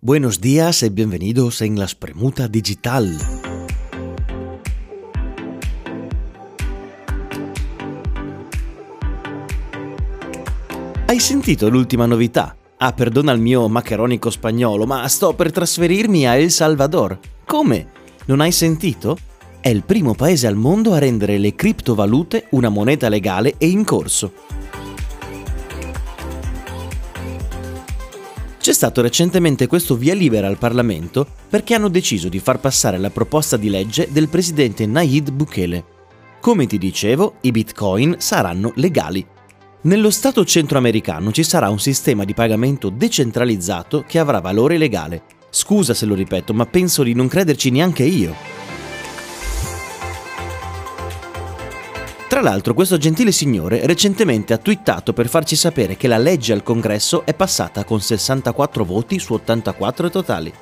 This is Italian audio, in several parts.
Buenos días y bienvenidos en la Spremuta Digital. Hai sentito l'ultima novità? Ah, perdona il mio maccheronico spagnolo, ma sto per trasferirmi a El Salvador. Come? Non hai sentito? È il primo paese al mondo a rendere le criptovalute una moneta legale e in corso. C'è stato recentemente questo via libera al Parlamento perché hanno deciso di far passare la proposta di legge del presidente Nayib Bukele. Come ti dicevo, i bitcoin saranno legali. Nello Stato centroamericano ci sarà un sistema di pagamento decentralizzato che avrà valore legale. Scusa se lo ripeto, ma penso di non crederci neanche io. Tra l'altro questo gentile signore recentemente ha twittato per farci sapere che la legge al congresso è passata con 64 voti su 84 totali.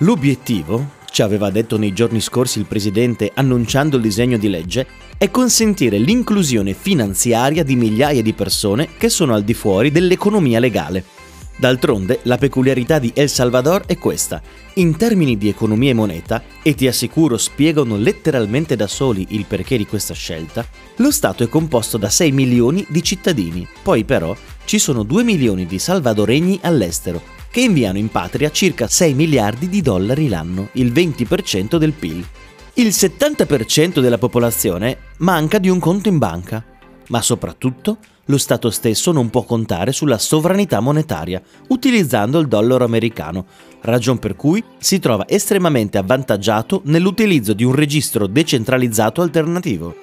L'obiettivo, ci aveva detto nei giorni scorsi il presidente annunciando il disegno di legge, è consentire l'inclusione finanziaria di migliaia di persone che sono al di fuori dell'economia legale. D'altronde, la peculiarità di El Salvador è questa. In termini di economia e moneta, e ti assicuro spiegano letteralmente da soli il perché di questa scelta, lo Stato è composto da 6 milioni di cittadini. Poi però ci sono 2 milioni di salvadoregni all'estero, che inviano in patria circa 6 miliardi di dollari l'anno, il 20% del PIL. Il 70% della popolazione manca di un conto in banca, ma soprattutto lo Stato stesso non può contare sulla sovranità monetaria utilizzando il dollaro americano, ragion per cui si trova estremamente avvantaggiato nell'utilizzo di un registro decentralizzato alternativo.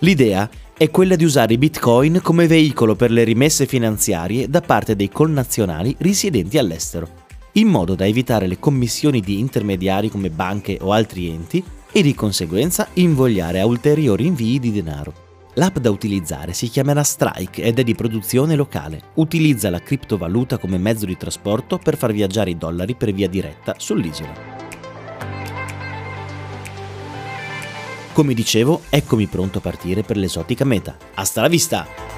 L'idea è quella di usare i bitcoin come veicolo per le rimesse finanziarie da parte dei connazionali risidenti all'estero, in modo da evitare le commissioni di intermediari come banche o altri enti e di conseguenza invogliare a ulteriori invii di denaro. L'app da utilizzare si chiamerà Strike ed è di produzione locale. Utilizza la criptovaluta come mezzo di trasporto per far viaggiare i dollari per via diretta sull'isola. Come dicevo, eccomi pronto a partire per l'esotica meta. Hasta la vista!